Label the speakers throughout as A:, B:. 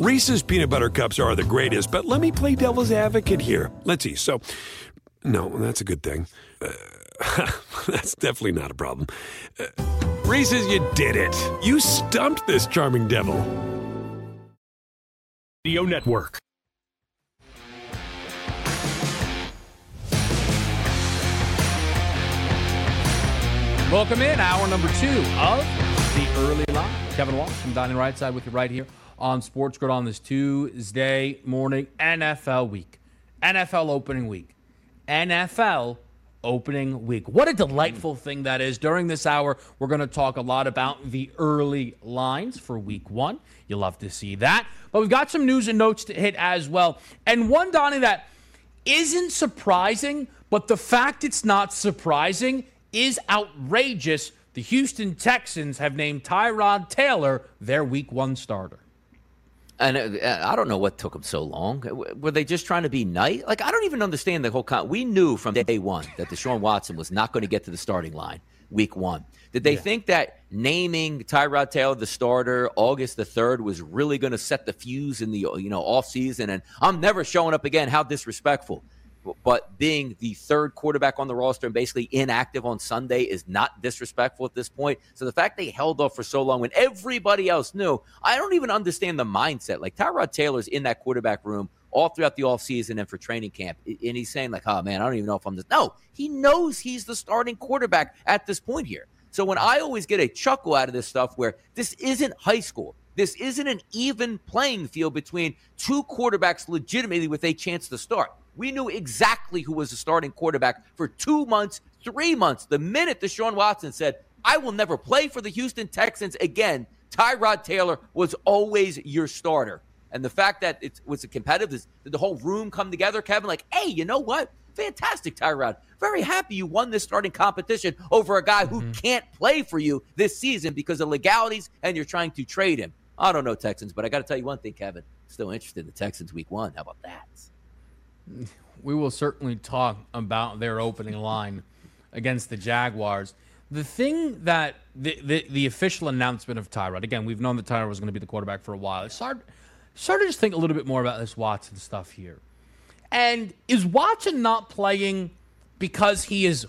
A: Reese's peanut butter cups are the greatest, but let me play devil's advocate here. Let's see. So, no, that's a good thing. Uh, that's definitely not a problem. Uh, Reese's, you did it. You stumped this charming devil.
B: Radio Network.
C: Welcome in, hour number two of the early line. Kevin Walsh from Donnie Rightside with you right here on Sports Grid on this Tuesday morning, NFL week, NFL opening week, NFL opening week. What a delightful thing that is. During this hour, we're going to talk a lot about the early lines for week one. You'll love to see that. But we've got some news and notes to hit as well. And one, Donnie, that isn't surprising, but the fact it's not surprising is outrageous. The Houston Texans have named Tyrod Taylor their week one starter.
D: And uh, I don't know what took them so long. Were they just trying to be nice? Like, I don't even understand the whole con. We knew from day one that Deshaun Watson was not going to get to the starting line week one. Did they yeah. think that naming Tyrod Taylor the starter August the 3rd was really going to set the fuse in the you know off season and I'm never showing up again? How disrespectful but being the third quarterback on the roster and basically inactive on Sunday is not disrespectful at this point. So the fact they held off for so long when everybody else knew, I don't even understand the mindset. Like Tyrod Taylor's in that quarterback room all throughout the offseason and for training camp. And he's saying, like, oh man, I don't even know if I'm this. No, he knows he's the starting quarterback at this point here. So when I always get a chuckle out of this stuff where this isn't high school. This isn't an even playing field between two quarterbacks legitimately with a chance to start. We knew exactly who was the starting quarterback for two months, three months. The minute Deshaun Watson said, I will never play for the Houston Texans again, Tyrod Taylor was always your starter. And the fact that it was a competitive, did the whole room come together, Kevin? Like, hey, you know what? Fantastic, Tyrod. Very happy you won this starting competition over a guy who mm-hmm. can't play for you this season because of legalities and you're trying to trade him. I don't know, Texans, but I got to tell you one thing, Kevin. Still interested in the Texans week one. How about that?
C: We will certainly talk about their opening line against the Jaguars. The thing that the, the, the official announcement of Tyrod, again, we've known that Tyrod was going to be the quarterback for a while. It started, started to just think a little bit more about this Watson stuff here. And is Watson not playing because he is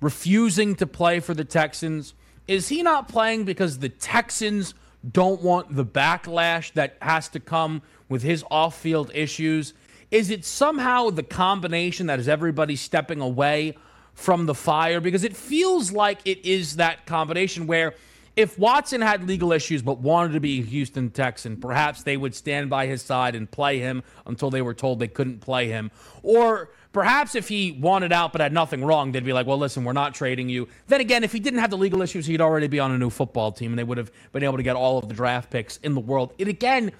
C: refusing to play for the Texans? Is he not playing because the Texans don't want the backlash that has to come with his off field issues? Is it somehow the combination that is everybody stepping away from the fire? Because it feels like it is that combination where if Watson had legal issues but wanted to be a Houston Texan, perhaps they would stand by his side and play him until they were told they couldn't play him. Or perhaps if he wanted out but had nothing wrong, they'd be like, well, listen, we're not trading you. Then again, if he didn't have the legal issues, he'd already be on a new football team and they would have been able to get all of the draft picks in the world. It again,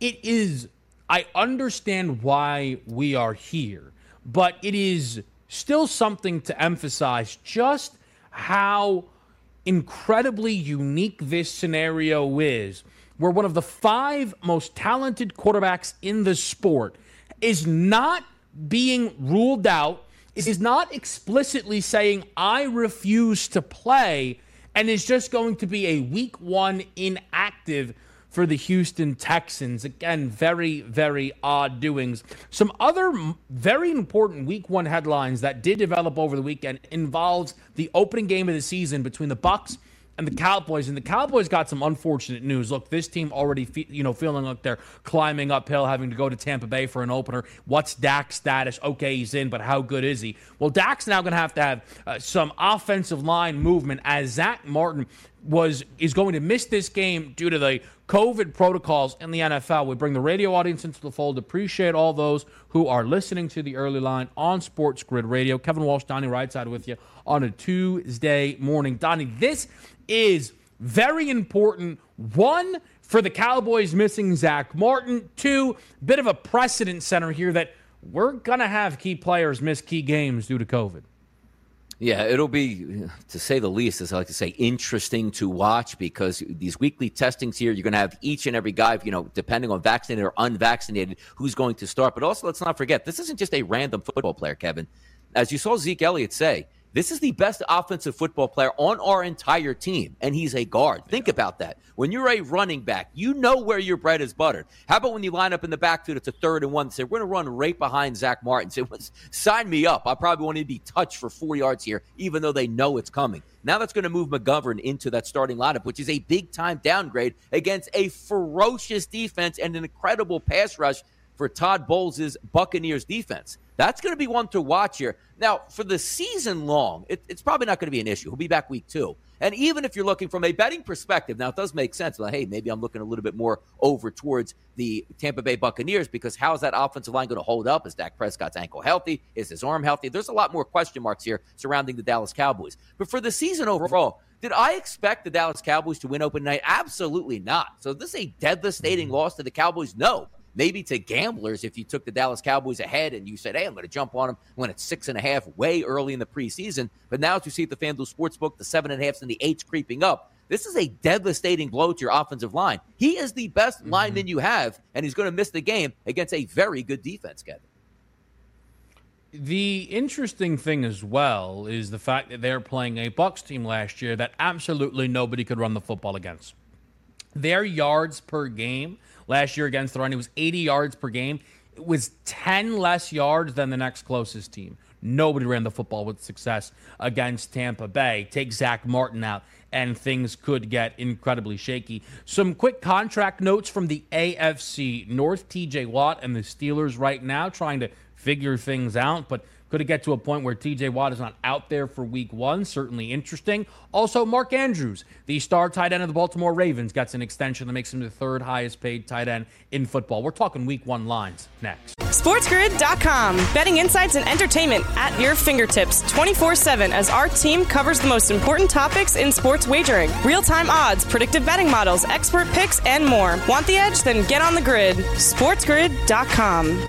C: it is I understand why we are here, but it is still something to emphasize just how incredibly unique this scenario is, where one of the five most talented quarterbacks in the sport is not being ruled out, is not explicitly saying, I refuse to play, and is just going to be a week one inactive for the Houston Texans. Again, very, very odd doings. Some other very important week one headlines that did develop over the weekend involves the opening game of the season between the Bucks and the Cowboys. And the Cowboys got some unfortunate news. Look, this team already, fe- you know, feeling like they're climbing uphill, having to go to Tampa Bay for an opener. What's Dak's status? Okay, he's in, but how good is he? Well, Dak's now going to have to have uh, some offensive line movement as Zack Martin was is going to miss this game due to the COVID protocols in the NFL. We bring the radio audience into the fold. Appreciate all those who are listening to the early line on Sports Grid Radio. Kevin Walsh, Donnie Rightside with you on a Tuesday morning. Donnie, this is very important. One for the Cowboys missing Zack Martin. Two, bit of a precedent center here that we're going to have key players miss key games due to COVID.
D: Yeah, it'll be, to say the least, as I like to say, interesting to watch because these weekly testings here, you're going to have each and every guy, you know, depending on vaccinated or unvaccinated, who's going to start. But also, let's not forget, this isn't just a random football player, Kevin. As you saw Zeke Elliott say, this is the best offensive football player on our entire team, and he's a guard. Think about that. When you're a running back, you know where your bread is buttered. How about when you line up in the backfield, it's a third and one, and say, we're going to run right behind Zack Martin. Say, sign me up. I probably want to be touched for four yards here, even though they know it's coming. Now that's going to move McGovern into that starting lineup, which is a big time downgrade against a ferocious defense and an incredible pass rush for Todd Bowles' Buccaneers defense. That's going to be one to watch here. Now, for the season long, it, it's probably not going to be an issue. He'll be back week two. And even if you're looking from a betting perspective, now it does make sense. Hey, maybe I'm looking a little bit more over towards the Tampa Bay Buccaneers because how is that offensive line going to hold up? Is Dak Prescott's ankle healthy? Is his arm healthy? There's a lot more question marks here surrounding the Dallas Cowboys. But for the season overall, did I expect the Dallas Cowboys to win open night? Absolutely not. So this a devastating loss to the Cowboys? No maybe to gamblers if you took the Dallas Cowboys ahead and you said, hey, I'm going to jump on them when it's six and a half way early in the preseason. But now as you see at the FanDuel Sportsbook, the seven and a halfs and the eights creeping up. This is a devastating blow to your offensive line. He is the best mm-hmm. lineman you have, and he's going to miss the game against a very good defense, Kevin.
C: The interesting thing as well is the fact that they're playing a Bucs team last year that absolutely nobody could run the football against. Their yards per game last year against the run. It was 80 yards per game. It was 10 less yards than the next closest team. Nobody ran the football with success against Tampa Bay. Take Zack Martin out, and things could get incredibly shaky. Some quick contract notes from the AFC North. TJ Watt and the Steelers right now trying to figure things out, but could it get to a point where TJ Watt is not out there for week one? Certainly interesting. Also, Mark Andrews, the star tight end of the Baltimore Ravens, gets an extension that makes him the third highest paid tight end in football. We're talking week one lines next.
B: SportsGrid.com. Betting insights and entertainment at your fingertips 24 7 as our team covers the most important topics in sports wagering real time odds, predictive betting models, expert picks, and more. Want the edge? Then get on the grid. SportsGrid.com.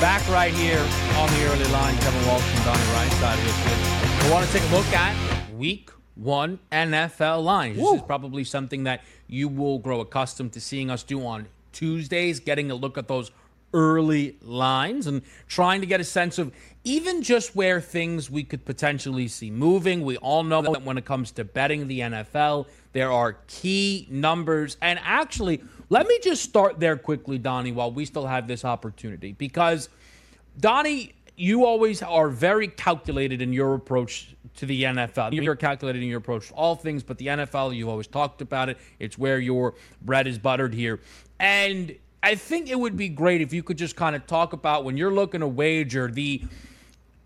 C: Back right here on the early line, Kevin Walsh and Donnie Rightside here. We want to take a look at week one NFL lines. This is probably something that you will grow accustomed to seeing us do on Tuesdays, getting a look at those early lines and trying to get a sense of even just where things we could potentially see moving. We all know that when it comes to betting the NFL, there are key numbers. And actually, let me just start there quickly, Donnie, while we still have this opportunity. Because, Donnie, you always are very calculated in your approach to the NFL. You're calculated in your approach to all things, but the NFL, you've always talked about it. It's where your bread is buttered here. And I think it would be great if you could just kind of talk about when you're looking to wager the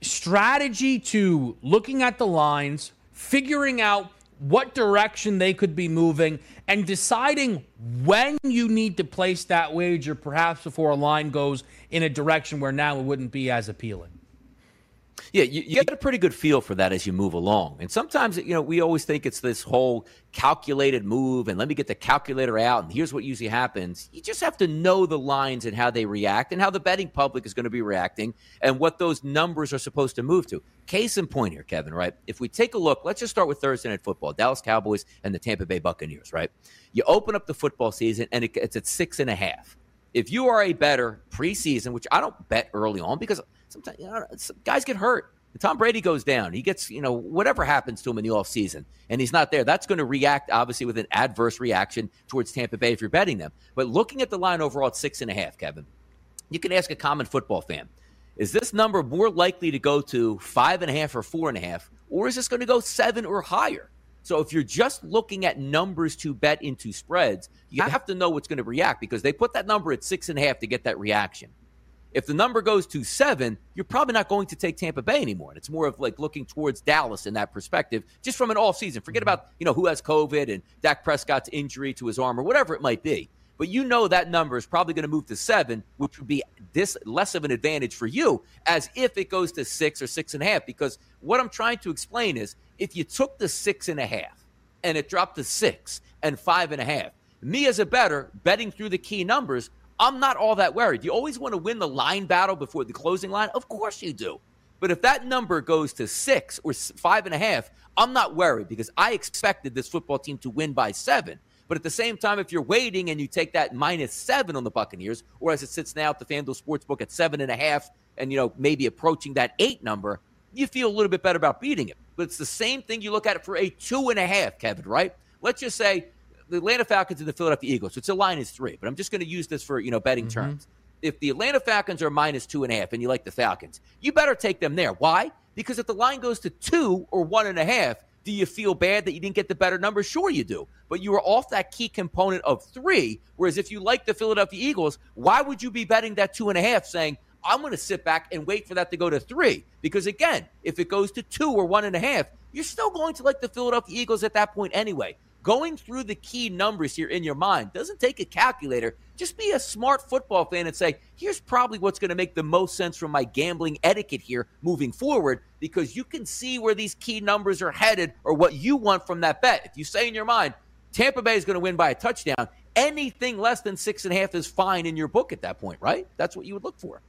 C: strategy to looking at the lines, figuring out what direction they could be moving, and deciding when you need to place that wager, perhaps before a line goes in a direction where now it wouldn't be as appealing.
D: Yeah, you, you, get a pretty good feel for that as you move along. And sometimes, you know, we always think it's this whole calculated move and let me get the calculator out and here's what usually happens. You just have to know the lines and how they react and how the betting public is going to be reacting and what those numbers are supposed to move to. Case in point here, Kevin, right? If we take a look, let's just start with Thursday night football, Dallas Cowboys and the Tampa Bay Buccaneers, right? You open up the football season and it, it's at six and a half. If you are a better preseason, which I don't bet early on because – sometimes you know, guys get hurt. Tom Brady goes down. He gets, you know, whatever happens to him in the offseason and he's not there. That's going to react, obviously, with an adverse reaction towards Tampa Bay if you're betting them. But looking at the line overall at six and a half, Kevin, you can ask a common football fan is this number more likely to go to five and a half or four and a half, or is this going to go seven or higher? So if you're just looking at numbers to bet into spreads, you have to know what's going to react because they put that number at six and a half to get that reaction. If the number goes to seven, you're probably not going to take Tampa Bay anymore. And it's more of like looking towards Dallas in that perspective, just from an all season. Forget mm-hmm. about, you know, who has COVID and Dak Prescott's injury to his arm or whatever it might be. But you know that number is probably going to move to seven, which would be this less of an advantage for you as if it goes to six or six and a half. Because what I'm trying to explain is if you took the six and a half and it dropped to six and five and a half, me as a better betting through the key numbers, I'm not all that worried. You always want to win the line battle before the closing line. Of course you do. But if that number goes to six or five and a half, I'm not worried because I expected this football team to win by seven. But at the same time, if you're waiting and you take that minus seven on the Buccaneers, or as it sits now at the FanDuel Sportsbook at seven and a half, and you know maybe approaching that eight number, you feel a little bit better about beating it. But it's the same thing you look at it for a two and a half, Kevin. Right? Let's just say the Atlanta Falcons and the Philadelphia Eagles. So it's a line is three, but I'm just going to use this for you know betting mm-hmm. terms. If the Atlanta Falcons are minus two and a half, and you like the Falcons, you better take them there. Why? Because if the line goes to two or one and a half, do you feel bad that you didn't get the better number? Sure, you do. But you were off that key component of three. Whereas if you like the Philadelphia Eagles, why would you be betting that two and a half, saying, I'm going to sit back and wait for that to go to three? Because again, if it goes to two or one and a half, you're still going to like the Philadelphia Eagles at that point anyway going through the key numbers here in your mind doesn't take a calculator. Just be a smart football fan and say, here's probably what's going to make the most sense from my gambling etiquette here moving forward, because you can see where these key numbers are headed or what you want from that bet. If you say in your mind, Tampa Bay is going to win by a touchdown, anything less than six and a half is fine in your book at that point, right? That's what you would look for.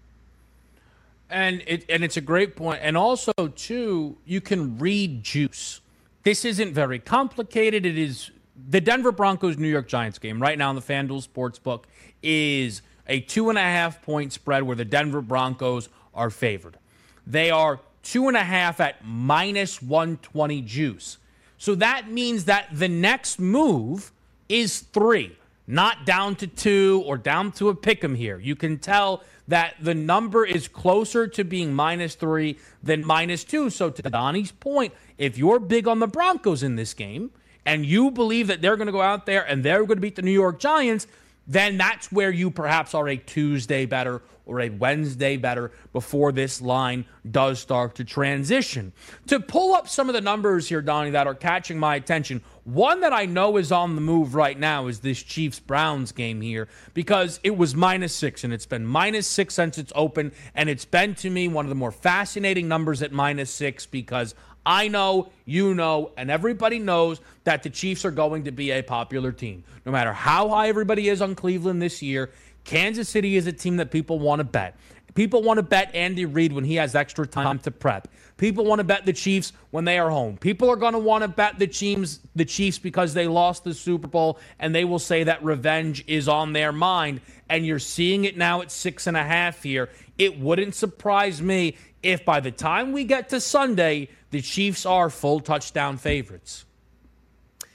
C: And it and it's a great point. And also too, you can read juice. This isn't very complicated. It is the Denver Broncos New York Giants game right now in the FanDuel Sportsbook is a two and a half point spread where the Denver Broncos are favored. They are two and a half at minus 120 juice. So that means that the next move is three, not down to two or down to a pick 'em here. You can tell that the number is closer to being minus three than minus two. So, to Donnie's point, if you're big on the Broncos in this game and you believe that they're going to go out there and they're going to beat the New York Giants, then that's where you perhaps are a Tuesday better or a Wednesday better before this line does start to transition. To pull up some of the numbers here, Donnie, that are catching my attention, one that I know is on the move right now is this Chiefs Browns game here because it was minus six and it's been minus six since it's open. And it's been to me one of the more fascinating numbers at minus six because I know, you know, and everybody knows that the Chiefs are going to be a popular team. No matter how high everybody is on Cleveland this year, Kansas City is a team that people want to bet. People want to bet Andy Reid when he has extra time to prep. People want to bet the Chiefs when they are home. People are going to want to bet the Chiefs, the Chiefs because they lost the Super Bowl, and they will say that revenge is on their mind. And you're seeing it now at six and a half here. It wouldn't surprise me if by the time we get to Sunday, the Chiefs are full touchdown favorites.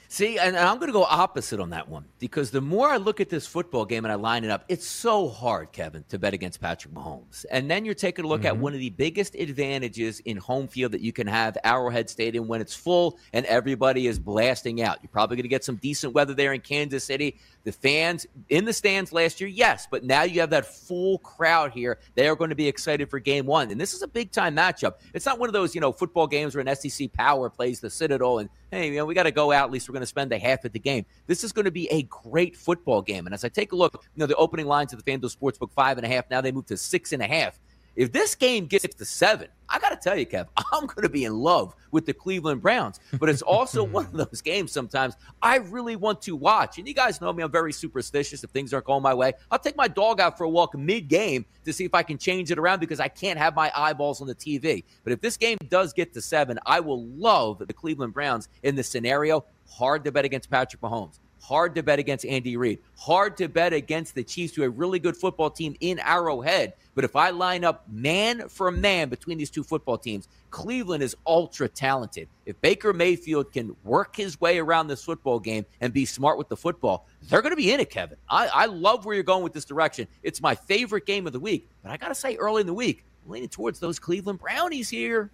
D: See, and I'm going to go opposite on that one because the more I look at this football game and I line it up, it's so hard, Kevin, to bet against Patrick Mahomes. And then you're taking a look mm-hmm. at one of the biggest advantages in home field that you can have, Arrowhead Stadium, when it's full and everybody is blasting out. You're probably going to get some decent weather there in Kansas City. The fans in the stands last year, yes, but now you have that full crowd here. They are going to be excited for game one. And this is a big time matchup. It's not one of those, you know, football games where an SEC power plays the Citadel and, hey, you know, we got to go out. At least we're going to spend a half of the game. This is going to be a great football game. And as I take a look, you know, the opening lines of the FanDuel Sportsbook, five and a half. Now they move to six and a half. If this game gets to seven, I got to tell you, Kev, I'm going to be in love with the Cleveland Browns. But it's also one of those games sometimes I really want to watch. And you guys know me, I'm very superstitious. If things aren't going my way, I'll take my dog out for a walk mid game to see if I can change it around because I can't have my eyeballs on the TV. But if this game does get to seven, I will love the Cleveland Browns in this scenario. Hard to bet against Patrick Mahomes. Hard to bet against Andy Reid. Hard to bet against the Chiefs, who are a really good football team in Arrowhead. But if I line up man for man between these two football teams, Cleveland is ultra talented. If Baker Mayfield can work his way around this football game and be smart with the football, they're going to be in it, Kevin. I, I love where you're going with this direction. It's my favorite game of the week. But I got to say, early in the week, I'm leaning towards those Cleveland Brownies here.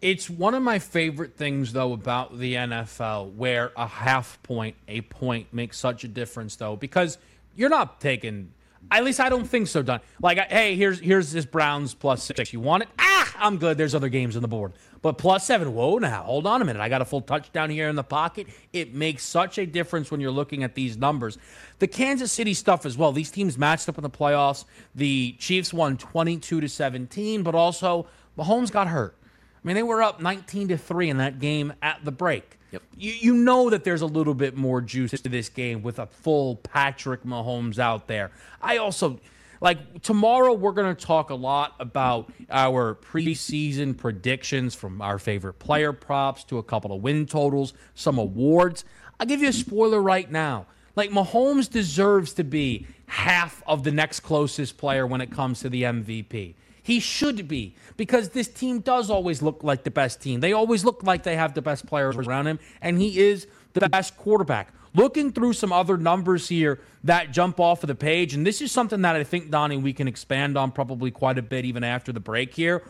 C: It's one of my favorite things, though, about the NFL, where a half point, a point makes such a difference, though, because you're not taking. At least I don't think so, Don. Like, hey, here's here's this Browns plus six. You want it? Ah, I'm good. There's other games on the board, but plus seven. Whoa, now hold on a minute. I got a full touchdown here in the pocket. It makes such a difference when you're looking at these numbers. The Kansas City stuff as well. These teams matched up in the playoffs. The Chiefs won 22 to 17, but also Mahomes got hurt. I mean, they were up 19 to 3 in that game at the break. Yep. You, you know that there's a little bit more juice to this game with a full Patrick Mahomes out there. I also like tomorrow we're going to talk a lot about our preseason predictions from our favorite player props to a couple of win totals, some awards. I'll give you a spoiler right now. Like Mahomes deserves to be half of the next closest player when it comes to the MVP. He should be because this team does always look like the best team. They always look like they have the best players around him, and he is the best quarterback. Looking through some other numbers here that jump off of the page, and this is something that I think, Donnie, we can expand on probably quite a bit even after the break here.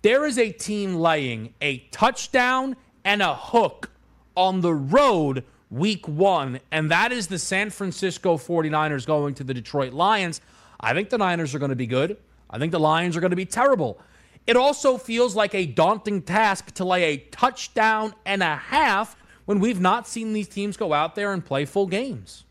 C: There is a team laying a touchdown and a hook on the road week one, and that is the San Francisco 49ers going to the Detroit Lions. I think the Niners are going to be good. I think the Lions are going to be terrible. It also feels like a daunting task to lay a touchdown and a half when we've not seen these teams go out there and play full games.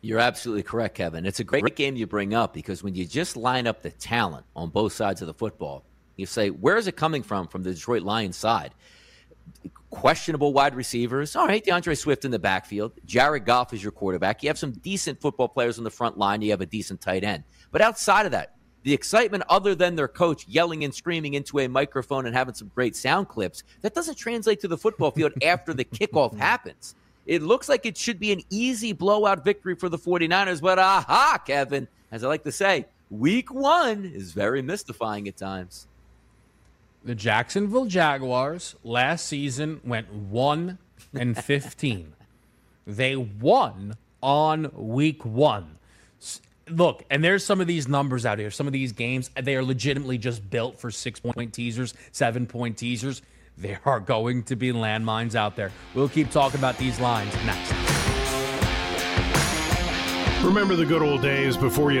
D: You're absolutely correct, Kevin. It's a great game you bring up because when you just line up the talent on both sides of the football, you say, where is it coming from from the Detroit Lions side? Questionable wide receivers. All right, D'Andre Swift in the backfield. Jared Goff is your quarterback. You have some decent football players on the front line. You have a decent tight end. But outside of that, the excitement other than their coach yelling and screaming into a microphone and having some great sound clips, that doesn't translate to the football field after the kickoff happens. It looks like it should be an easy blowout victory for the 49ers, but aha, Kevin, as I like to say, week one is very mystifying at times.
C: The Jacksonville Jaguars last season went 1 and 15. they won on week one look, and there's some of these numbers out here. Some of these games, they are legitimately just built for six point teasers, seven point teasers. There are going to be landmines out there. We'll keep talking about these lines next.
E: Remember the good old days before you.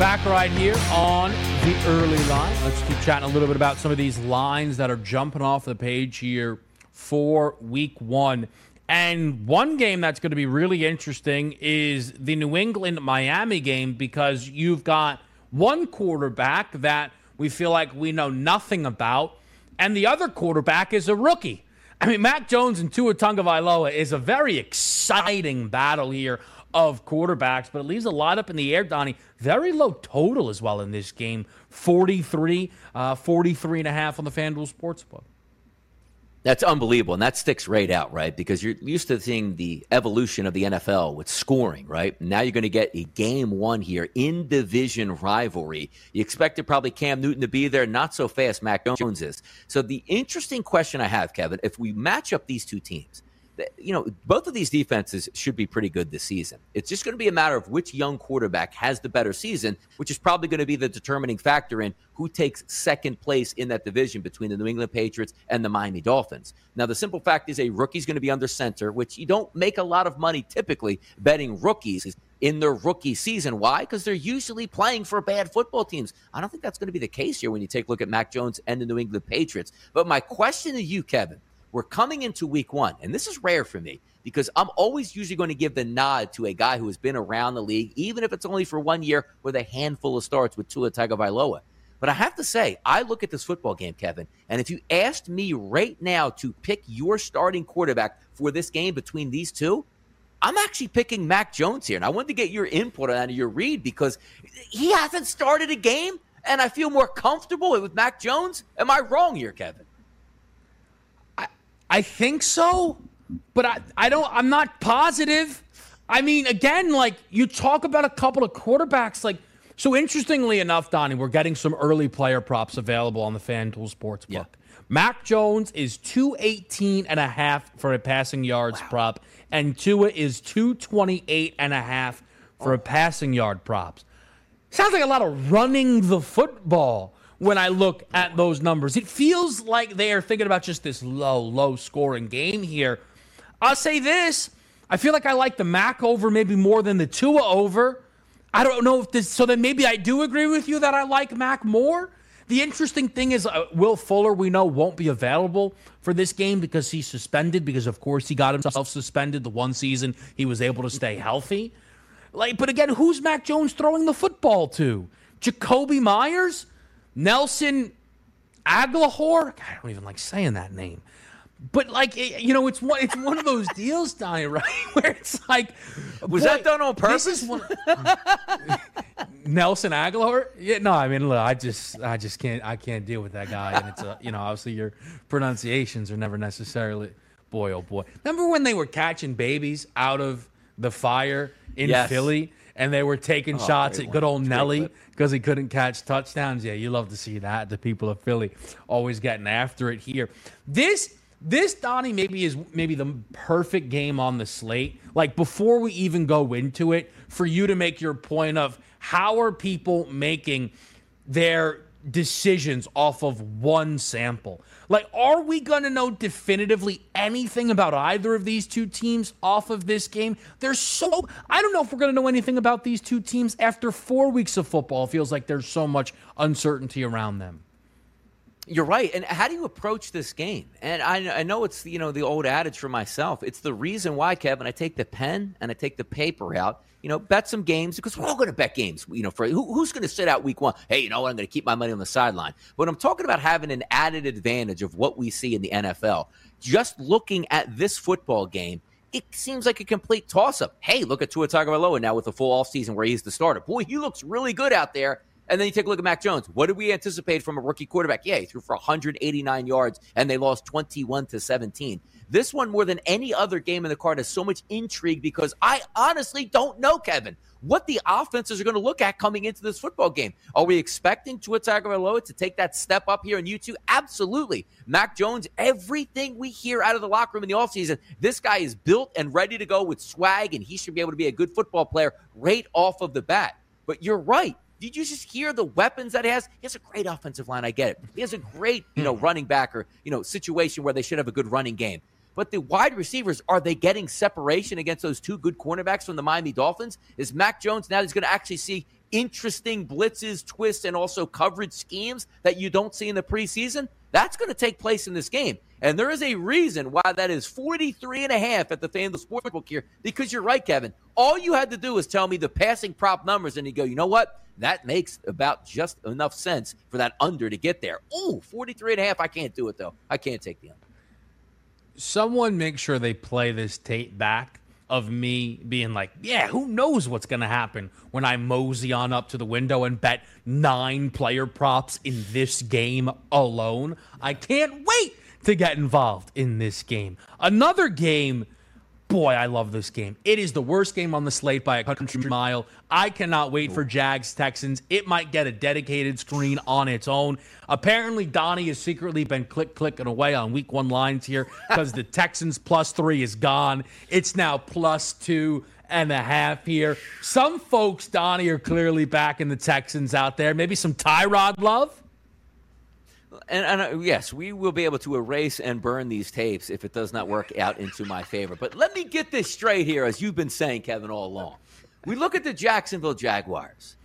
C: Back right here on the early line. Let's keep chatting a little bit about some of these lines that are jumping off the page here for week one. And one game that's going to be really interesting is the New England Miami game because you've got one quarterback that we feel like we know nothing about, and the other quarterback is a rookie. I mean, Mac Jones and Tua Tagovailoa is a very exciting battle here of quarterbacks, but it leaves a lot up in the air, Donnie. Very low total as well in this game 43, uh, 43 and a half on the FanDuel Sportsbook.
D: That's unbelievable. And that sticks right out, right? Because you're used to seeing the evolution of the NFL with scoring, right? Now you're going to get a game one here in division rivalry. You expected probably Cam Newton to be there, not so fast Mac Jones is. So the interesting question I have, Kevin, if we match up these two teams, you know, both of these defenses should be pretty good this season. It's just going to be a matter of which young quarterback has the better season, which is probably going to be the determining factor in who takes second place in that division between the New England Patriots and the Miami Dolphins. Now, the simple fact is a rookie's going to be under center, which you don't make a lot of money typically betting rookies in their rookie season. Why? Because they're usually playing for bad football teams. I don't think that's going to be the case here when you take a look at Mac Jones and the New England Patriots. But my question to you, Kevin, we're coming into week one, and this is rare for me because I'm always usually going to give the nod to a guy who has been around the league, even if it's only for one year with a handful of starts with Tua Tagovailoa. But I have to say, I look at this football game, Kevin, and if you asked me right now to pick your starting quarterback for this game between these two, I'm actually picking Mac Jones here. And I wanted to get your input on your read because he hasn't started a game, and I feel more comfortable with Mac Jones. Am I wrong here, Kevin?
C: I think so, but I, I don't I'm not positive. I mean, again, like you talk about a couple of quarterbacks, like so interestingly enough, Donnie, we're getting some early player props available on the FanDuel Sportsbook. Yeah. Mac Jones is 218 and a half for a passing yards wow. prop, and Tua is 228 and a half for oh. a passing yard props. Sounds like a lot of running the football when I look at those numbers. It feels like they are thinking about just this low, low scoring game here. I'll say this. I feel like I like the Mac over maybe more than the Tua over. I don't know if this, so then maybe I do agree with you that I like Mac more. The interesting thing is, uh, Will Fuller, we know, won't be available for this game because he's suspended, because of course he got himself suspended the one season he was able to stay healthy. Like, but again, who's Mac Jones throwing the football to? Jakobi Meyers? Nelson Agholor. I don't even like saying that name. But like you know, it's one it's one of those deals, Donnie, right? Where it's like,
D: was boy, that done on purpose?
C: One, Nelson Agholor? Yeah, no, I mean, look, I just I just can't I can't deal with that guy, and it's a you know obviously your pronunciations are never necessarily boy oh boy. Remember when they were catching babies out of the fire in yes. Philly? And they were taking oh, shots at good old Nelly because he couldn't catch touchdowns. Yeah, you love to see that. The people of Philly always getting after it here. This this Donnie maybe is maybe the perfect game on the slate. Like before we even go into it, for you to make your point of how are people making their decisions off of one sample. Like, are we going to know definitively anything about either of these two teams off of this game? There's so, I don't know if we're going to know anything about these two teams after four weeks of football. It feels like there's so much uncertainty around them.
D: You're right. And how do you approach this game? And I, I know it's you know the old adage for myself. It's the reason why, Kevin. I take the pen and I take the paper out. You know, bet some games because we're all going to bet games. You know, for who, who's going to sit out week one? Hey, you know what? I'm going to keep my money on the sideline. But I'm talking about having an added advantage of what we see in the NFL. Just looking at this football game, it seems like a complete toss up. Hey, look at Tua Tagovailoa now with a full offseason where he's the starter. Boy, he looks really good out there. And then you take a look at Mac Jones. What did we anticipate from a rookie quarterback? Yeah, he threw for 189 yards and they lost 21 to 17. This one, more than any other game in the card, has so much intrigue because I honestly don't know, Kevin, what the offenses are going to look at coming into this football game. Are we expecting Tua Tagovailoa to take that step up here in U2? Absolutely. Mac Jones, everything we hear out of the locker room in the offseason, this guy is built and ready to go with swag, and he should be able to be a good football player right off of the bat. But you're right. Did you just hear the weapons that he has? He has a great offensive line. I get it. He has a great, you know, hmm. running back or, you know, situation where they should have a good running game. But the wide receivers, are they getting separation against those two good cornerbacks from the Miami Dolphins? Is Mac Jones now he's going to actually see interesting blitzes, twists, and also coverage schemes that you don't see in the preseason? That's going to take place in this game. And there is a reason why that is 43 and a half at the FanDuel Sportsbook here because you're right, Kevin. All you had to do was tell me the passing prop numbers and you go, you know what? That makes about just enough sense for that under to get there. Ooh, 43 and a half. I can't do it, though. I can't take the under.
C: Someone make sure they play this tape back of me being like, yeah, who knows what's going to happen when I mosey on up to the window and bet nine player props in this game alone. I can't wait to get involved in this game. Another game boy, I love this game. It is the worst game on the slate by a country mile. I cannot wait for Jags Texans. It might get a dedicated screen on its own. Apparently, Donnie has secretly been click clicking away on week one lines here because the Texans plus three is gone. It's now plus two and a half here. Some folks, Donnie, are clearly back in the Texans out there. Maybe some Tyrod love
D: and, and uh, yes, we will be able to erase and burn these tapes if it does not work out into my favor. But let me get this straight here, as you've been saying, Kevin, all along. We look at the Jacksonville Jaguars.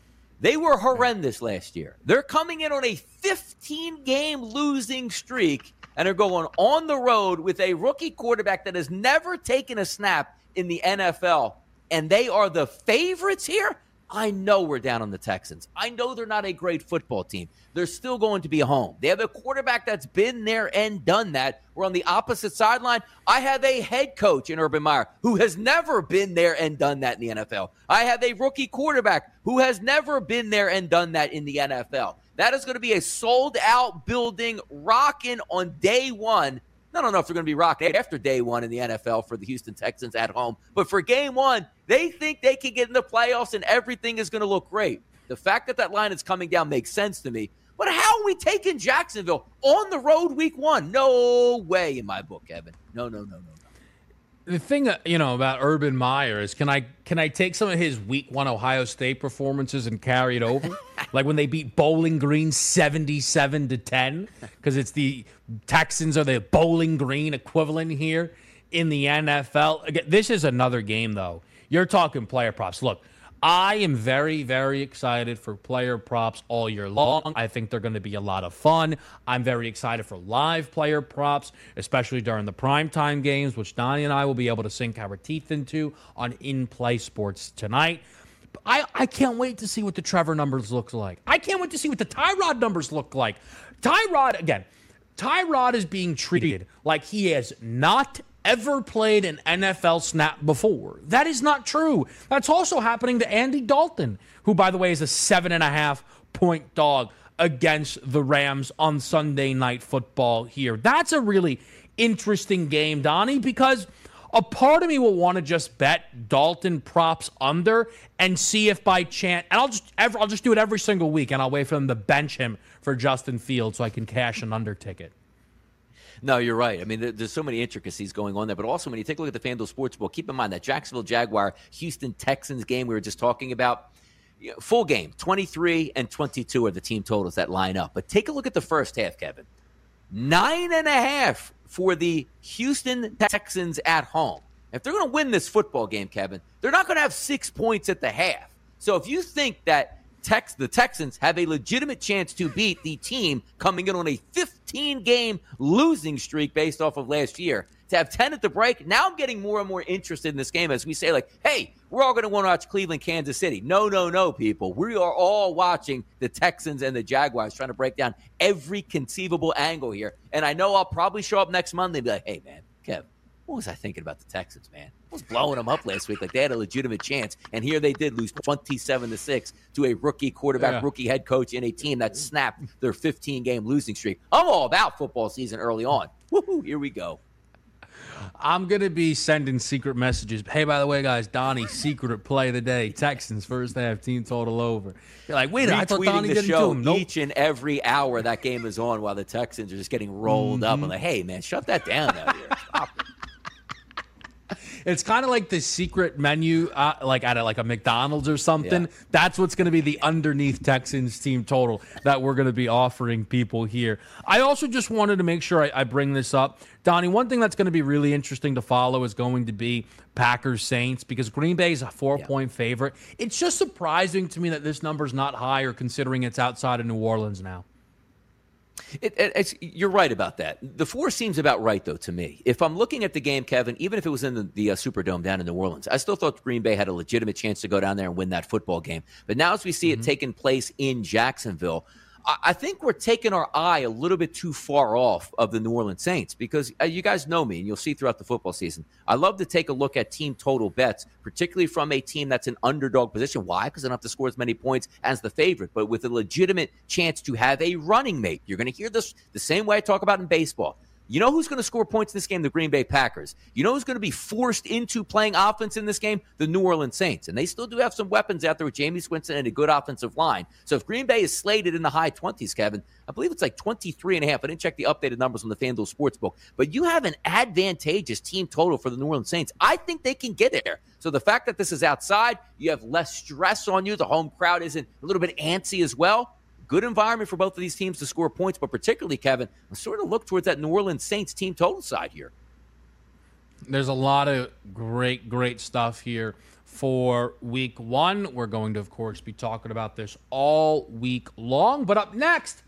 D: They were horrendous last year. They're coming in on a 15 game losing streak and are going on the road with a rookie quarterback that has never taken a snap in the NFL. And they are the favorites here. I know we're down on the Texans. I know they're not a great football team. They're still going to be home. They have a quarterback that's been there and done that. We're on the opposite sideline. I have a head coach in Urban Meyer who has never been there and done that in the NFL. I have a rookie quarterback who has never been there and done that in the NFL. That is going to be a sold out building, rocking on day one I don't know if they're going to be rocked after day one in the NFL for the Houston Texans at home, but for game one, they think they can get in the playoffs and everything is going to look great. The fact that that line is coming down makes sense to me. But how are we taking Jacksonville on the road week one? No way in my book, Evan. No, no, no, no
C: the thing uh, you know about Urban Meyer is can I can I take some of his week one Ohio State performances and carry it over? like when they beat Bowling Green seventy seven to ten, because it's the Texans are the Bowling Green equivalent here in the NFL. Again, this is another game though. You're talking player props. Look, I am very, very excited for player props all year long. I think they're going to be a lot of fun. I'm very excited for live player props, especially during the primetime games, which Donnie and I will be able to sink our teeth into on in play sports tonight. I, I can't wait to see what the Trevor numbers look like. I can't wait to see what the Tyrod numbers look like. Tyrod, again, Tyrod is being treated like he has not ever played an NFL snap before. That is not true. That's also happening to Andy Dalton, who, by the way, is a seven and a half point dog against the Rams on Sunday night football here. That's a really interesting game, Donnie, because a part of me will want to just bet Dalton props under and see if by chance, and I'll just I'll just do it every single week, and I'll wait for them to bench him for Justin Fields so I can cash an under ticket.
D: No, you're right. I mean, there's so many intricacies going on there. But also, when you take a look at the FanDuel Sportsbook, keep in mind that Jacksonville Jaguar Houston Texans game we were just talking about. full game, 23 and 22 are the team totals that line up. But take a look at the first half, Kevin. Nine and a half for the Houston Texans at home. If they're going to win this football game, Kevin, they're not going to have six points at the half. So if you think that Tex the Texans have a legitimate chance to beat the team coming in on a 15 game losing streak based off of last year. To have 10 at the break, now I'm getting more and more interested in this game as we say, like, hey, we're all going to want to watch Cleveland, Kansas City. No, no, no, people. We are all watching the Texans and the Jaguars trying to break down every conceivable angle here. And I know I'll probably show up next Monday and be like, hey, man, Kev, what was I thinking about the Texans, man? I was blowing them up last week like they had a legitimate chance, and here they did lose twenty-seven to six to a rookie quarterback,
C: Yeah.
D: rookie head coach in a team that snapped their fifteen-game losing streak. I'm all about football season early on. Woohoo! Here we go.
C: I'm gonna be sending secret messages. Hey, by the way, guys, Donnie, secret play of the day: Texans first half team total over. You're like, wait, I thought Donnie
D: the
C: didn't do
D: show
C: him. Nope.
D: each and every hour that game is on, while the Texans are just getting rolled up.
C: Mm-hmm.
D: I'm like, hey, man, shut that down out here.
C: It's kind of like the secret menu, uh, like at a, like a McDonald's or something.
D: Yeah.
C: That's what's going to be the underneath Texans team total that we're going to be offering people here. I also just wanted to make sure I, I bring this up, Donnie. One thing that's going to be really interesting to follow is going to be Packers Saints because Green Bay is a four point favorite. It's just surprising to me that this number's not higher considering it's outside of New Orleans now.
D: It, it, it's, you're right about that. The four seems about right, though, to me. If I'm looking at the game, Kevin, even if it was in the, the uh, Superdome down in New Orleans, I still thought Green Bay had a legitimate chance to go down there and win that football game. But now, as we see it taking place in Jacksonville, I, I think we're taking our eye a little bit too far off of the New Orleans Saints because uh, you guys know me, and you'll see throughout the football season. I love to take a look at team total bets, particularly from a team that's an underdog position. Why? Because they don't have to score as many points as the favorite, but with a legitimate chance to have a running mate. You're going to hear this the same way I talk about in baseball. You know who's going to score points in this game? The Green Bay Packers. You know who's going to be forced into playing offense in this game? The New Orleans Saints. And they still do have some weapons out there with Jameis Winston and a good offensive line. So if Green Bay is slated in the high 20s, Kevin, I believe it's like 23 and a half. I didn't check the updated numbers on the FanDuel Sportsbook, but you have an advantageous team total for the New Orleans Saints. I think they can get there. So the fact that this is outside, you have less stress on you. The home crowd isn't a little bit antsy as well good environment for both of these teams to score points, but particularly, Kevin, sort of look towards that New Orleans Saints team total side here.
C: There's a lot of great, great stuff here for week one. We're going to, of course, be talking about this all week long. But up next,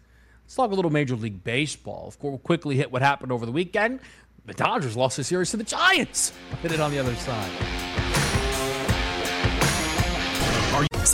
C: let's talk a little Major League Baseball. Of course, we'll quickly hit what happened over the weekend. The Dodgers lost the series to the Giants. Hit it on the other side.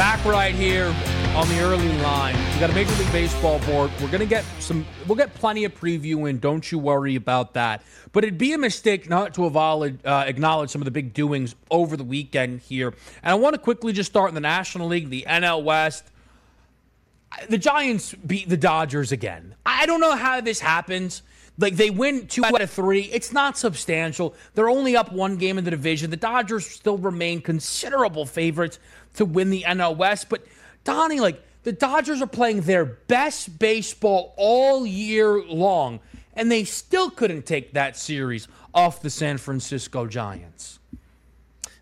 C: Back right here on the early line. We got a Major League Baseball board. We're gonna get some. We'll get plenty of preview in. Don't you worry about that. But it'd be a mistake not to acknowledge, uh, acknowledge some of the big doings over the weekend here. And I want to quickly just start in the National League, the NL West. the Giants beat the Dodgers again. I don't know how this happens. Like they win two out of three. It's not substantial. They're only up one game in the division. The Dodgers still remain considerable favorites to win the NL West. But Donnie, like the Dodgers are playing their best baseball all year long, and they still couldn't take that series off the San Francisco Giants.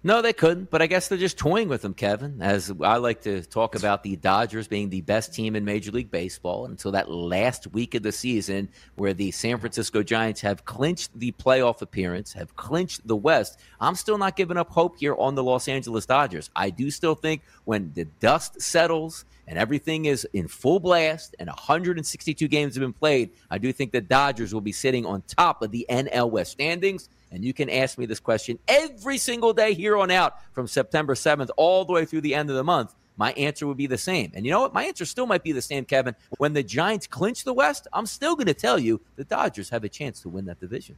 D: No, they couldn't, but I guess they're just toying with them, Kevin. As I like to talk about the Dodgers being the best team in Major League Baseball until that last week of the season where the San Francisco Giants have clinched the playoff appearance, have clinched the West. I'm still not giving up hope here on the Los Angeles Dodgers. I do still think when the dust settles and everything is in full blast and 162 games have been played, I do think the Dodgers will be sitting on top of the NL West standings. And you can ask me this question every single day here on out from September 7th all the way through the end of the month. My answer would be the same. And you know what? My answer still might be the same, Kevin. When the Giants clinch the West, I'm still going to tell you the Dodgers have a chance to win that division.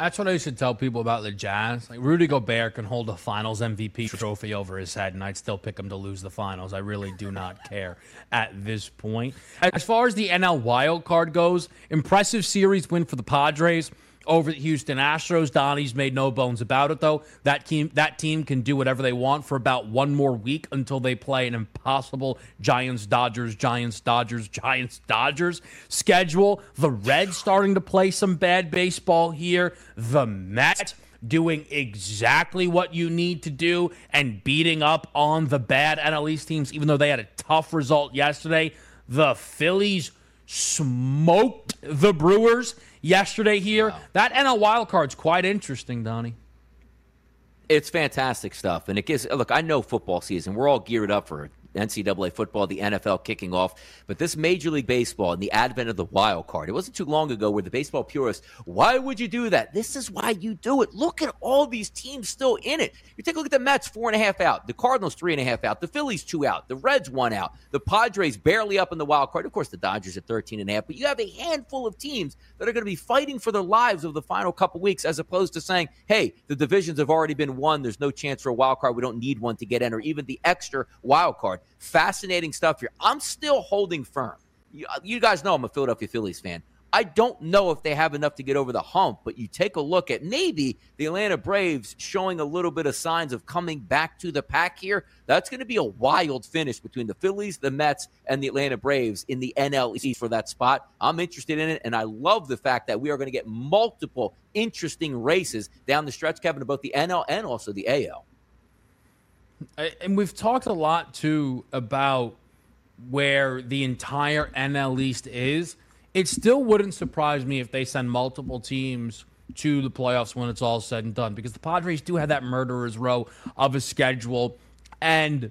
C: That's what I to tell people about the Jazz. Like Rudy Gobert can hold a Finals MVP trophy over his head, and I'd still pick him to lose the Finals. I really do not care at this point. As far as the NL wild card goes, impressive series win for the Padres over the Houston Astros. Donnie's made no bones about it, though. That team, that team can do whatever they want for about one more week until they play an impossible Giants, Dodgers, Giants, Dodgers, Giants, Dodgers schedule. The Reds starting to play some bad baseball here. The Mets doing exactly what you need to do and beating up on the bad NL East teams, even though they had a tough result yesterday. The Phillies smoked the Brewers yesterday here. Wow. That NL wild card's quite interesting, Donnie.
D: It's fantastic stuff, and it gives. Look, I know football season. We're all geared up for it. NCAA football, the NFL kicking off. But this Major League Baseball and the advent of the wild card, it wasn't too long ago where the baseball purists, why would you do that? This is why you do it. Look at all these teams still in it. You take a look at the Mets, four and a half out. The Cardinals, three and a half out. The Phillies, two out. The Reds, one out. The Padres, barely up in the wild card. Of course, the Dodgers at 13 and a half. But you have a handful of teams that are going to be fighting for their lives over the final couple weeks as opposed to saying, hey, the divisions have already been won. There's no chance for a wild card. We don't need one to get in, or even the extra wild card. Fascinating stuff here. I'm still holding firm. You, uh, you guys know I'm a Philadelphia Phillies fan. I don't know if they have enough to get over the hump, but you take a look at maybe the Atlanta Braves showing a little bit of signs of coming back to the pack here. That's going to be a wild finish between the Phillies, the Mets, and the Atlanta Braves in the NL East for that spot. I'm interested in it, and I love the fact that we are going to get multiple interesting races down the stretch, Kevin, about the NL and also the AL.
C: And we've talked a lot too about where the entire NL East is. It still wouldn't surprise me if they send multiple teams to the playoffs when it's all said and done because the Padres do have that murderer's row of a schedule and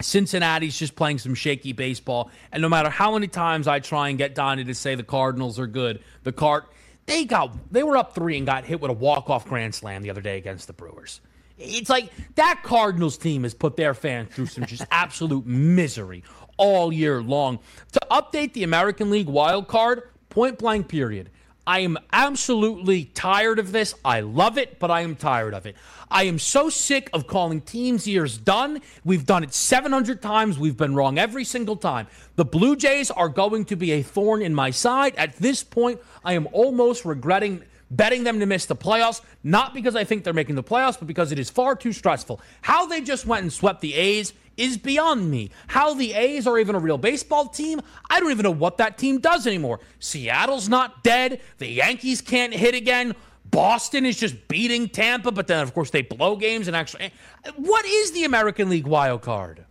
C: Cincinnati's just playing some shaky baseball and no matter how many times I try and get Donnie to say the Cardinals are good, the cart they got they were up 3 and got hit with a walk-off grand slam the other day against the Brewers. It's like that Cardinals team has put their fans through some just absolute misery all year long. To update the American League wild card, point blank period. I am absolutely tired of this. I love it, but I am tired of it. I am so sick of calling teams years done. We've done it 700 times. We've been wrong every single time. The Blue Jays are going to be a thorn in my side. At this point, I am almost regretting betting them to miss the playoffs, not because I think they're making the playoffs, but because it is far too stressful. How they just went and swept the A's is beyond me. How the A's are even a real baseball team, I don't even know what that team does anymore. Seattle's not dead. The Yankees can't hit again. Boston is just beating Tampa, but then, of course, they blow games and actually. What is the American League wild card?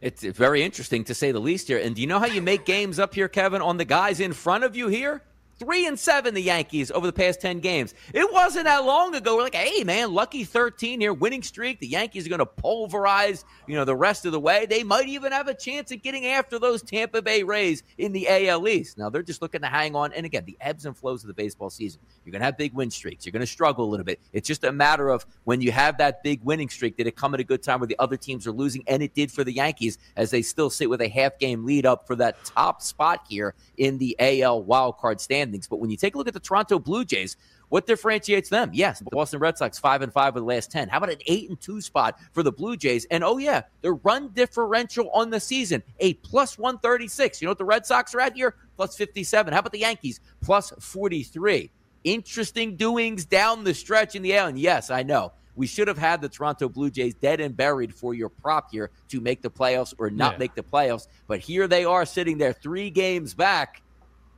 D: It's very interesting to say the least here. And do you know how you make games up here, Kevin, on the guys in front of you here? Three and seven, the Yankees over the past 10 games. It wasn't that long ago. We're like, hey, man, lucky 13 here, winning streak. The Yankees are going to pulverize, you know, the rest of the way. They might even have a chance at getting after those Tampa Bay Rays in the AL East. Now, they're just looking to hang on. And again, the ebbs and flows of the baseball season. You're going to have big win streaks. You're going to struggle a little bit. It's just a matter of when you have that big winning streak, did it come at a good time where the other teams are losing? And it did for the Yankees as they still sit with a half game lead up for that top spot here in the AL wildcard standing standings. But when you take a look at the Toronto Blue Jays, what differentiates them? Yes, the Boston Red Sox five and five of the last ten. How about an eight and two spot for the Blue Jays? And oh yeah, the run differential on the season a plus one thirty six. You know what the Red Sox are at here? Plus fifty seven. How about the Yankees? Plus forty three. Interesting doings down the stretch in the air. And yes, I know we should have had the Toronto Blue Jays dead and buried for your prop here to make the playoffs or not
C: Yeah.
D: make the playoffs. But here they are sitting there three games back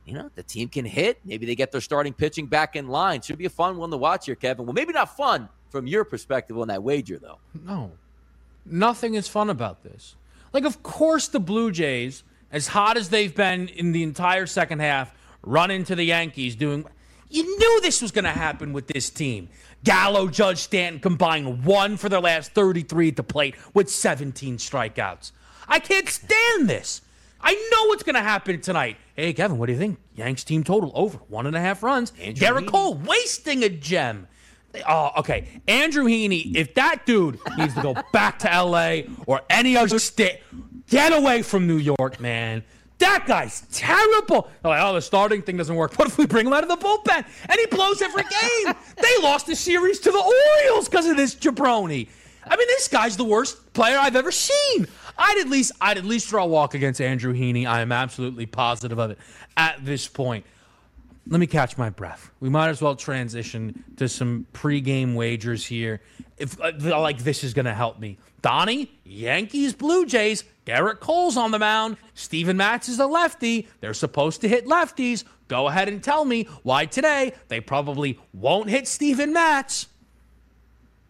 D: you know, the team can hit. Maybe they get their starting pitching back in line. Should be a fun one to watch here, Kevin. Well, maybe not fun from your perspective on that wager, though.
C: No. Nothing is fun about this. Like, of course, the Blue Jays, as hot as they've been in the entire second half, run into the Yankees doing. You knew this was going to happen with this team. Gallo, Judge, Stanton combined one for their last 33 at the plate with 17 strikeouts. I can't stand this. I know what's going to happen tonight. Hey, Kevin, what do you think? Yanks team total over one and a half runs.
D: Andrew
C: Gerrit
D: Heaney.
C: Cole wasting a gem. Oh, okay. Andrew Heaney, if that dude needs to go back to LA or any other state, get away from New York, man. That guy's terrible. They're like, oh, the starting thing doesn't work. What if we bring him out of the bullpen? And he blows every game. they lost the series to the Orioles because of this jabroni. I mean, this guy's the worst player I've ever seen. I'd at least I'd at least draw a walk against Andrew Heaney. I am absolutely positive of it at this point let me catch my breath. We might as well transition to some pregame wagers here. If uh, like this is going to help me, Donnie, Yankees, Blue Jays, Gerrit Cole's on the mound. Steven Matz is a lefty. They're supposed to hit lefties. Go ahead and tell me why today they probably won't hit Steven Matz.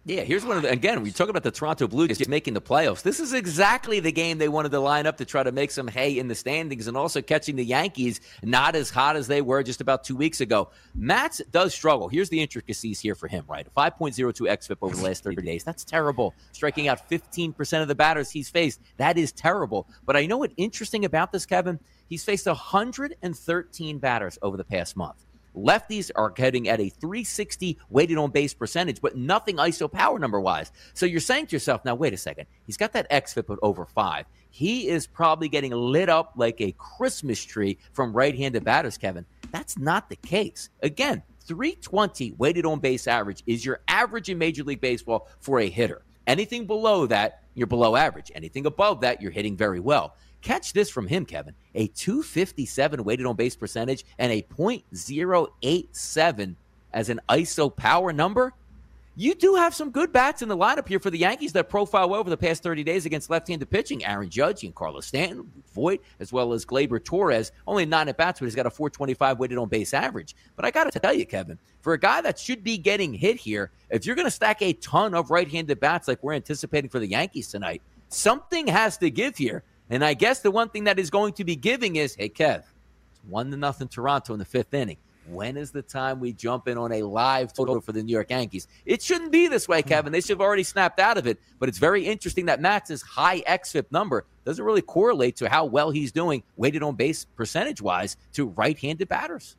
D: Yeah, here's one of the, again, we talk about the Toronto Blue Jays making the playoffs. This is exactly the game they wanted to line up to try to make some hay in the standings and also catching the Yankees not as hot as they were just about two weeks ago. Matz does struggle. Here's the intricacies here for him, right? 5.02 xFIP over the last 30 days. That's terrible. Striking out 15% of the batters he's faced. That is terrible. But I know what interesting about this, Kevin? He's faced 113 batters over the past month. Lefties are getting at a 360 weighted on base percentage, but nothing ISO power number wise. So you're saying to yourself, now wait a second. He's got that XFIP at over five. He is probably getting lit up like a Christmas tree from right handed batters, Kevin. That's not the case. Again, 320 weighted on base average is your average in Major League Baseball for a hitter. Anything below that, you're below average. Anything above that, you're hitting very well. Catch this from him, Kevin. A 257 weighted on base percentage and a .087 as an ISO power number. You do have some good bats in the lineup here for the Yankees that profile well over the past 30 days against left-handed pitching. Aaron Judge and Carlos Stanton, Voit, as well as Gleyber Torres. Only nine at bats, but he's got a 425 weighted on base average. But I got to tell you, Kevin, for a guy that should be getting hit here, if you're going to stack a ton of right-handed bats like we're anticipating for the Yankees tonight, something has to give here. And I guess the one thing that is going to be giving is, hey, Kev, it's one to nothing Toronto in the fifth inning. When is the time we jump in on a live total for the New York Yankees? It shouldn't be this way, Kevin. They should have already snapped out of it. But it's very interesting that Matz's high XFIP number doesn't really correlate to how well he's doing weighted on base percentage wise to right handed batters.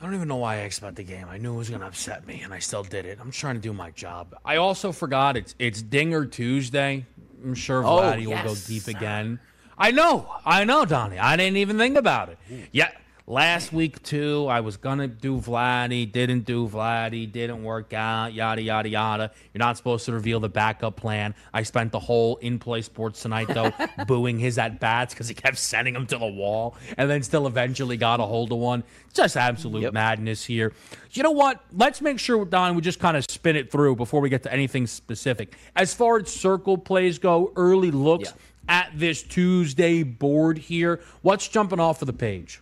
C: I don't even know why I asked about the game. I knew it was going to upset me, and I still did it. I'm trying to do my job. I also forgot it's it's Dinger Tuesday. I'm sure
D: Oh,
C: Vladdy will go
D: yes.
C: deep again. I know, I know, Donnie. I didn't even think about it. Yeah, last week too, I was gonna do Vladdy, didn't do Vladdy, didn't work out, yada yada yada. You're not supposed to reveal the backup plan. I spent the whole in play sports tonight though booing his at bats because he kept sending them to the wall, and then still eventually got a hold of one. Just absolute
D: Yep.
C: madness here. You know what? Let's make sure, Don, we just kind of spin it through before we get to anything specific. As far as circle plays go, early looks
D: Yeah.
C: at this Tuesday board here. What's jumping off of the page?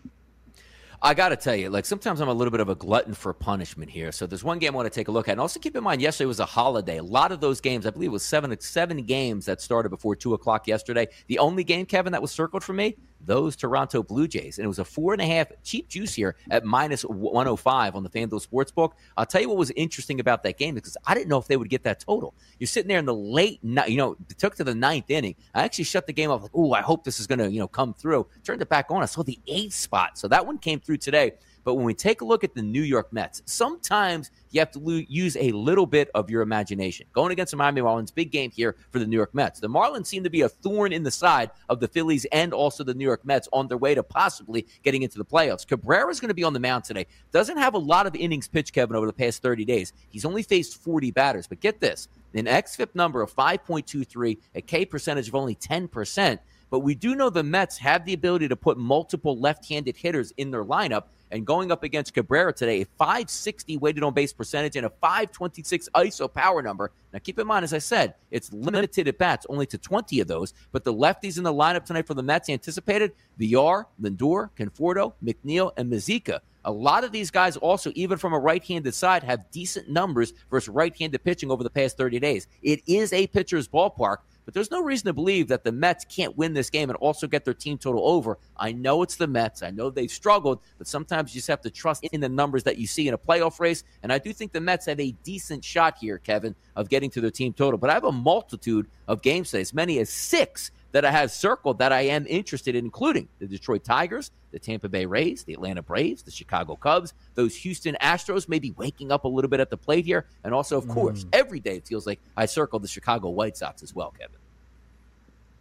D: I got to tell you, like sometimes I'm a little bit of a glutton for punishment here. So there's one game I want to take a look at, and also keep in mind, yesterday was a holiday. A lot of those games, I believe, it was seven seven games that started before two o'clock yesterday. The only game, Kevin, that was circled for me, those Toronto Blue Jays, and it was a four and a half cheap juice here at minus 105 on the FanDuel Sportsbook. I'll tell you what was interesting about that game because I didn't know if they would get that total. You're sitting there in the late, you know, it took to the ninth inning. I actually shut the game off like, oh, I hope this is going to, you know, come through. Turned it back on. I saw the eighth spot, so that one came through today. But when we take a look at the New York Mets, sometimes you have to lo- use a little bit of your imagination. Going against the Miami Marlins, big game here for the New York Mets. The Marlins seem to be a thorn in the side of the Phillies and also the New York Mets on their way to possibly getting into the playoffs. Cabrera is going to be on the mound today. Doesn't have a lot of innings pitched, Kevin, over the past 30 days. He's only faced 40 batters. But get this an XFIP number of 5.23, a K percentage of only 10%. But we do know the Mets have the ability to put multiple left handed hitters in their lineup. And going up against Cabrera today, a 560 weighted on base percentage and a 526 ISO power number. Now, keep in mind, as I said, it's limited at bats, only to 20 of those. But the lefties in the lineup tonight for the Mets anticipated Villar, Lindor, Conforto, McNeil, and Mazeika. A lot of these guys also, even from a right-handed side, have decent numbers versus right-handed pitching over the past 30 days. It is a pitcher's ballpark, but there's no reason to believe that the Mets can't win this game and also get their team total over. I know it's the Mets. I know they've struggled, but sometimes you just have to trust in the numbers that you see in a playoff race. And I do think the Mets have a decent shot here, Kevin, of getting to their team total. But I have a multitude of games today, as many as six that I have circled that I am interested in, including the Detroit Tigers, the Tampa Bay Rays, the Atlanta Braves, the Chicago Cubs, those Houston Astros, maybe waking up a little bit at the plate here. And also, of course, mm. every day it feels like I circled the Chicago White Sox as well, Kevin.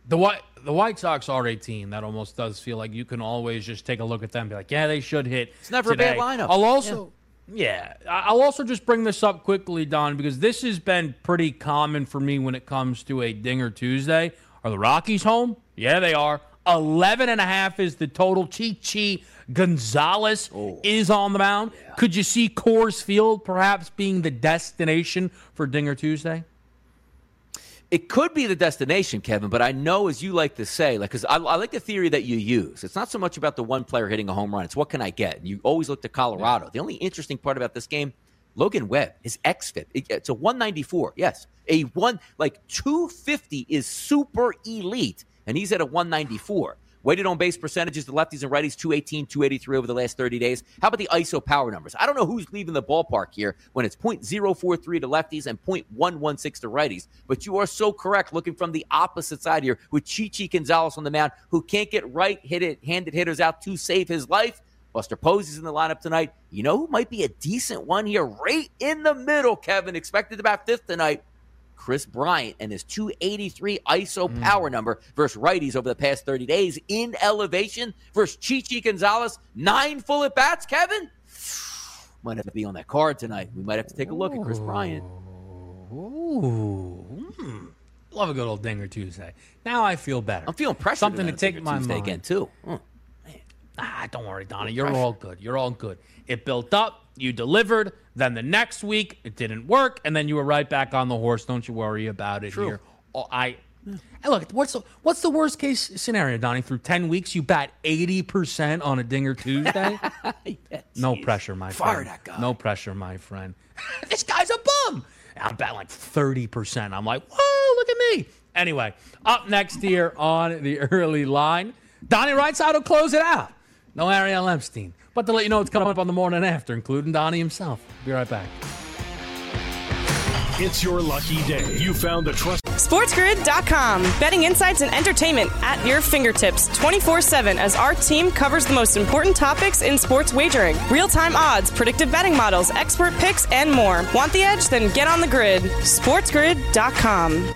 C: The White the White Sox are a team that almost does feel like you can always just take a look at them and be like, yeah, they should hit.
D: It's never
C: today.
D: a bad lineup.
C: I'll also, yeah. I- I'll also just bring this up quickly, Don, because this has been pretty common for me when it comes to a Dinger Tuesday. Are the Rockies home? Yeah, they are. 11 and a half is the total. Chichi Gonzalez oh. is on the mound. Could you see Coors Field perhaps being the destination for Dinger Tuesday?
D: It could be the destination, Kevin, but I know, as you like to say, like because I, I like the theory that you use. It's not so much about the one player hitting a home run; it's what can I get. And you always look to Colorado. The only interesting part about this game, Logan Webb, his xFIP, it- it's a 194. Yes, a one like 250 is super elite, and he's at a 194. Weighted on base percentages, the lefties and righties, 218, 283 over the last 30 days. How about the ISO power numbers? I don't know who's leaving the ballpark here when it's 0.043 to lefties and 0.116 to righties, but you are so correct looking from the opposite side here with Chichi Gonzalez on the mound, who can't get right handed hitters out to save his life. Buster Posey's in the lineup tonight. You know who might be a decent one here, right in the middle, Kevin, expected to bat fifth tonight. Kris Bryant and his 283 ISO
C: Mm.
D: power number versus righties over the past 30 days in elevation versus Chichi Gonzalez. Nine full at bats, Kevin. Might have to be on that card tonight. We might have to take a look at Kris Bryant.
C: Ooh, hmm. love a good old Dinger Tuesday. Now I feel better.
D: I'm feeling pressure.
C: Something to take my
D: Tuesday
C: mind.
D: again too. Hmm.
C: Ah, don't worry, Donnie. You're all good. You're all good. It built up. You delivered. Then the next week it didn't work, and then you were right back on the horse. Don't you worry about it here. Oh, I. Look, what's the, what's the worst case scenario, Donnie? Through ten weeks, you bat eighty percent on a Dinger Tuesday. no pressure, my
D: Fire
C: friend.
D: that guy.
C: No pressure, my friend. this guy's a bum. I'm batting like thirty percent. I'm like, whoa, look at me. Anyway, up next here on the early line, Donnie Rightside will close it out. No Ariel Epstein. But to let you know what's coming up on the morning after, including Donnie himself. Be right back.
E: It's your lucky day. You found the trust.
B: SportsGrid.com. Betting insights and entertainment at your fingertips 24 7 as our team covers the most important topics in sports wagering real time odds, predictive betting models, expert picks, and more. Want the edge? Then get on the grid. SportsGrid.com.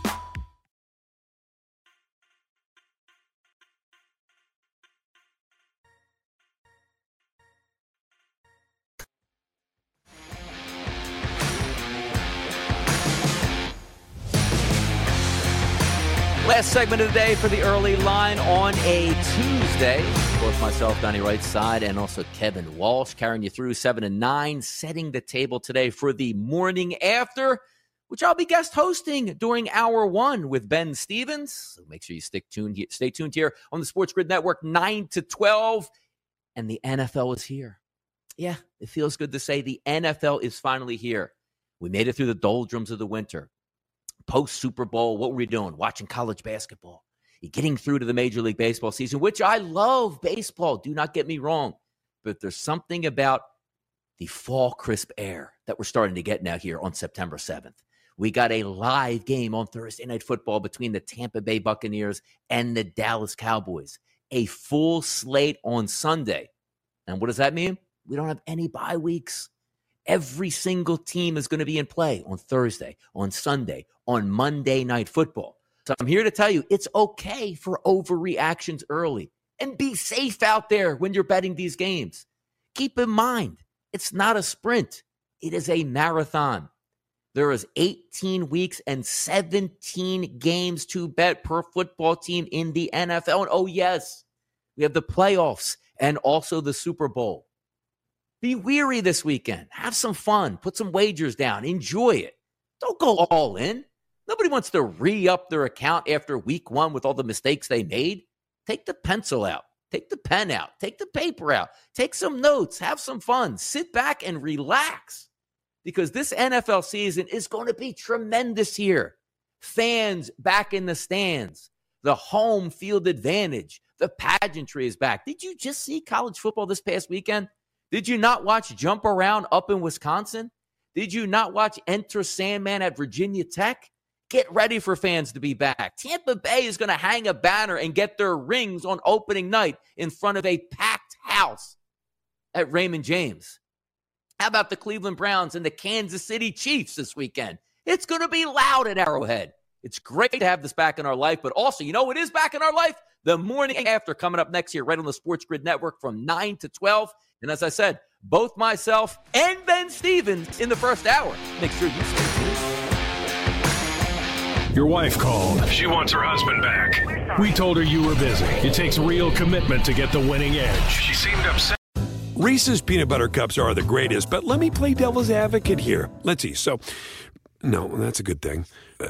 D: Last segment of the day for the early line on a Tuesday. Both myself, Donnie Rightside, and also Kevin Walsh carrying you through seven and nine, setting the table today for the morning after, which I'll be guest hosting during hour one with Ben Stevens. So make sure you stick tuned, stay tuned here on the Sports Grid Network, nine to twelve, and the NFL is here. Yeah, it feels good to say the NFL is finally here. We made it through the doldrums of the winter post Super Bowl, what were we doing? Watching college basketball. Getting through to the Major League Baseball season, which I love baseball. Do not get me wrong. But there's something about the fall crisp air that we're starting to get now here on September 7th. We got a live game on Thursday Night Football between the Tampa Bay Buccaneers and the Dallas Cowboys. A full slate on Sunday. And what does that mean? We don't have any bye weeks. Every single team is going to be in play on Thursday, on Sunday, on Monday Night Football. So I'm here to tell you it's okay for overreactions early and be safe out there when you're betting these games. Keep in mind, it's not a sprint, it is a marathon. There is 18 weeks and 17 games to bet per football team in the NFL. And oh, yes, we have the playoffs and also the Super Bowl. Be weary this weekend. Have some fun. Put some wagers down. Enjoy it. Don't go all in. Nobody wants to re up their account after week one with all the mistakes they made. Take the pencil out. Take the pen out. Take the paper out. Take some notes. Have some fun. Sit back and relax because this NFL season is going to be tremendous here. Fans back in the stands, the home field advantage, the pageantry is back. Did you just see college football this past weekend? Did you not watch Jump Around up in Wisconsin? Did you not watch Enter Sandman at Virginia Tech? Get ready for fans to be back. Tampa Bay is going to hang a banner and get their rings on opening night in front of a packed house at Raymond James. How about the Cleveland Browns and the Kansas City Chiefs this weekend? It's going to be loud at Arrowhead. It's great to have this back in our life, but also, you know it is back in our life? The morning after coming up next year, right on the Sports Grid Network from 9 to 12. And as I said, both myself and Ben Stevens in the first hour. Make sure you stay tuned.
E: Your wife called. She wants her husband back. We told her you were busy. It takes real commitment to get the winning edge. She seemed upset.
A: Reese's peanut butter cups are the greatest, but let me play devil's advocate here. Let's see. So, no, that's a good thing. Uh,